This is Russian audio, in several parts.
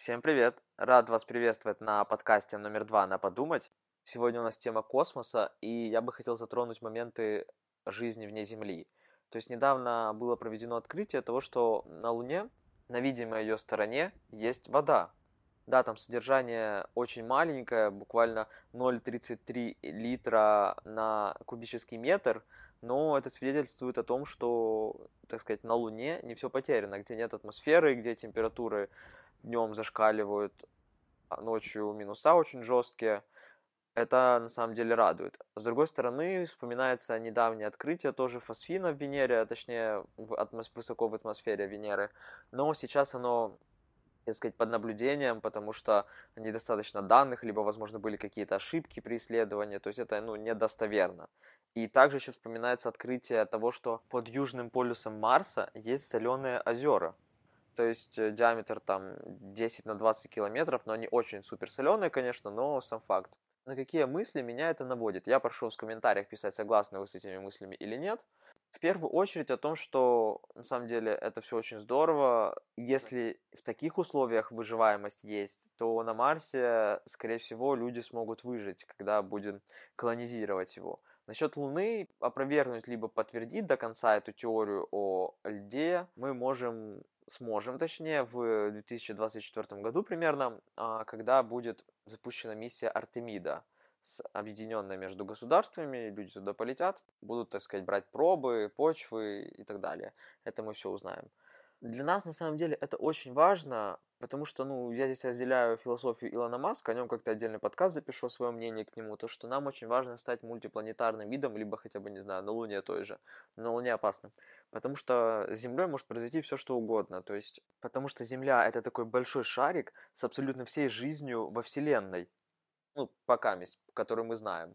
Всем привет! Рад вас приветствовать на подкасте номер два «На подумать». Сегодня у нас тема космоса, и я бы хотел затронуть моменты жизни вне Земли. То есть недавно было проведено открытие того, что на Луне, на видимой ее стороне, есть вода. Да, там содержание очень маленькое, буквально 0,33 литра на кубический метр, но это свидетельствует о том, что, так сказать, на Луне не все потеряно, где нет атмосферы, где температуры днем зашкаливают, а ночью минуса очень жесткие. Это на самом деле радует. С другой стороны, вспоминается недавнее открытие тоже фосфина в Венере, а точнее в атмос- высоко в атмосфере Венеры. Но сейчас оно так сказать, под наблюдением, потому что недостаточно данных, либо, возможно, были какие-то ошибки при исследовании, то есть это, ну, недостоверно. И также еще вспоминается открытие того, что под южным полюсом Марса есть соленые озера то есть э, диаметр там 10 на 20 километров, но они очень супер соленые, конечно, но сам факт. На какие мысли меня это наводит? Я прошу в комментариях писать, согласны вы с этими мыслями или нет. В первую очередь о том, что на самом деле это все очень здорово. Если в таких условиях выживаемость есть, то на Марсе, скорее всего, люди смогут выжить, когда будем колонизировать его. Насчет Луны опровергнуть либо подтвердить до конца эту теорию о льде мы можем сможем, точнее, в 2024 году примерно, а, когда будет запущена миссия Артемида, объединенная между государствами, люди туда полетят, будут, так сказать, брать пробы, почвы и так далее. Это мы все узнаем. Для нас, на самом деле, это очень важно, потому что, ну, я здесь разделяю философию Илона Маска, о нем как-то отдельный подкаст запишу, свое мнение к нему, то, что нам очень важно стать мультипланетарным видом, либо хотя бы, не знаю, на Луне той же. На Луне опасно. Потому что с Землей может произойти все, что угодно. То есть, потому что Земля — это такой большой шарик с абсолютно всей жизнью во Вселенной. Ну, пока, который мы знаем.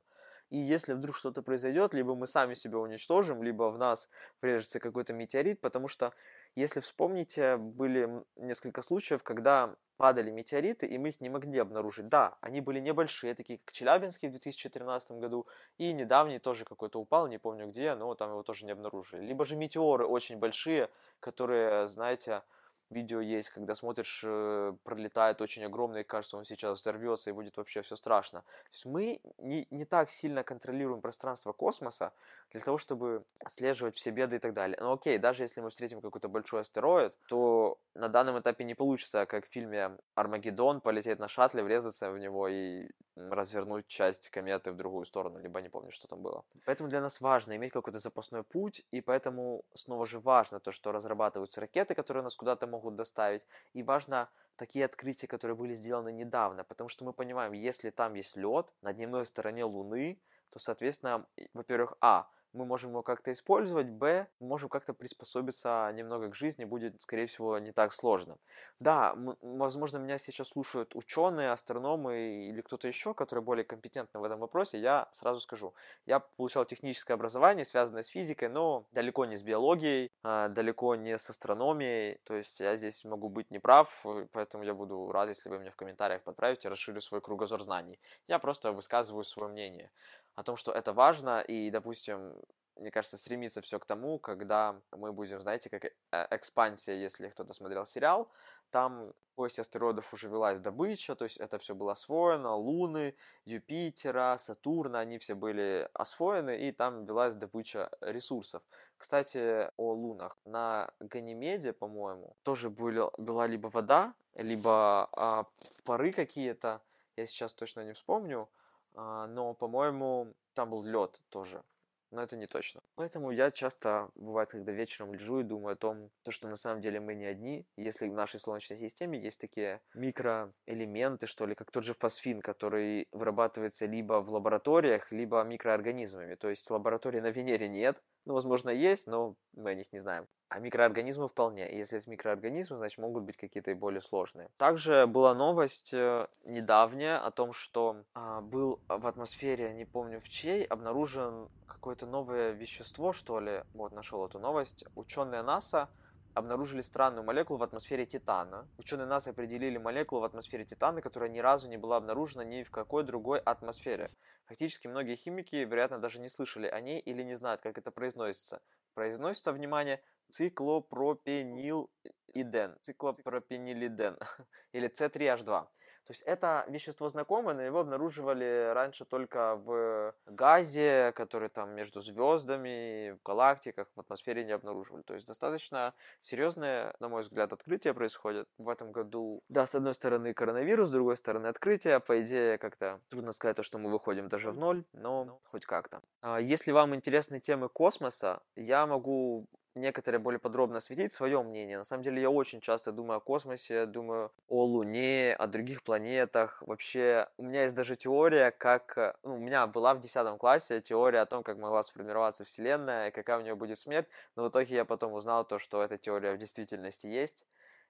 И если вдруг что-то произойдет, либо мы сами себя уничтожим, либо в нас врежется какой-то метеорит, потому что если вспомните, были несколько случаев, когда падали метеориты, и мы их не могли обнаружить. Да, они были небольшие, такие как Челябинский в 2013 году, и недавний тоже какой-то упал, не помню где, но там его тоже не обнаружили. Либо же метеоры очень большие, которые, знаете, видео есть, когда смотришь, э, пролетает очень огромный, и кажется, он сейчас взорвется и будет вообще все страшно. То есть мы не, не так сильно контролируем пространство космоса для того, чтобы отслеживать все беды и так далее. Но окей, даже если мы встретим какой-то большой астероид, то на данном этапе не получится, как в фильме «Армагеддон», полететь на шаттле, врезаться в него и развернуть часть кометы в другую сторону, либо не помню, что там было. Поэтому для нас важно иметь какой-то запасной путь, и поэтому снова же важно то, что разрабатываются ракеты, которые нас куда-то могут доставить, и важно такие открытия, которые были сделаны недавно, потому что мы понимаем, если там есть лед на дневной стороне Луны, то, соответственно, во-первых, а, мы можем его как-то использовать, б, мы можем как-то приспособиться немного к жизни, будет, скорее всего, не так сложно. Да, возможно, меня сейчас слушают ученые, астрономы или кто-то еще, который более компетентны в этом вопросе, я сразу скажу. Я получал техническое образование, связанное с физикой, но далеко не с биологией, а, далеко не с астрономией, то есть я здесь могу быть неправ, поэтому я буду рад, если вы мне в комментариях подправите, расширю свой кругозор знаний. Я просто высказываю свое мнение о том, что это важно, и, допустим, мне кажется, стремится все к тому, когда мы будем, знаете, как э, экспансия, если кто-то смотрел сериал, там после астероидов уже велась добыча, то есть это все было освоено, Луны, Юпитера, Сатурна, они все были освоены, и там велась добыча ресурсов. Кстати, о лунах. На Ганимеде, по-моему, тоже были, была либо вода, либо а, пары какие-то, я сейчас точно не вспомню, но, по-моему, там был лед тоже. Но это не точно. Поэтому я часто, бывает, когда вечером лежу и думаю о том, то, что на самом деле мы не одни. Если в нашей Солнечной системе есть такие микроэлементы, что ли, как тот же фосфин, который вырабатывается либо в лабораториях, либо микроорганизмами. То есть лаборатории на Венере нет, ну, возможно, есть, но мы о них не знаем. А микроорганизмы вполне. Если есть микроорганизмы, значит могут быть какие-то и более сложные. Также была новость э, недавняя о том, что э, был в атмосфере, не помню в чьей, обнаружен какое-то новое вещество, что ли. Вот, нашел эту новость. Ученые НАСА обнаружили странную молекулу в атмосфере Титана. Ученые НАСА определили молекулу в атмосфере Титана, которая ни разу не была обнаружена ни в какой другой атмосфере. Фактически многие химики, вероятно, даже не слышали о ней или не знают, как это произносится. Произносится, внимание, циклопропенилиден, циклопропенилиден или С3H2. То есть это вещество знакомое, но его обнаруживали раньше только в газе, который там между звездами, в галактиках, в атмосфере не обнаруживали. То есть достаточно серьезное, на мой взгляд, открытие происходит в этом году. Да, с одной стороны коронавирус, с другой стороны открытие. По идее, как-то трудно сказать то, что мы выходим даже в ноль, но хоть как-то. А если вам интересны темы космоса, я могу некоторые более подробно осветить свое мнение. На самом деле я очень часто думаю о космосе, думаю о Луне, о других планетах. Вообще, у меня есть даже теория, как... Э, ну, у меня была в 10 классе теория о том, как могла сформироваться Вселенная, и какая у нее будет смерть. Но в итоге я потом узнал то, что эта теория в действительности есть.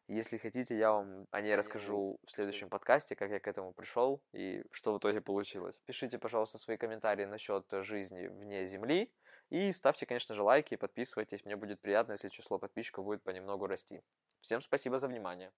Если хотите, я вам о ней расскажу в следующем подкасте, как я к этому пришел и что в итоге получилось. Пишите, пожалуйста, свои комментарии насчет жизни вне Земли. И ставьте, конечно же, лайки, подписывайтесь. Мне будет приятно, если число подписчиков будет понемногу расти. Всем спасибо за внимание.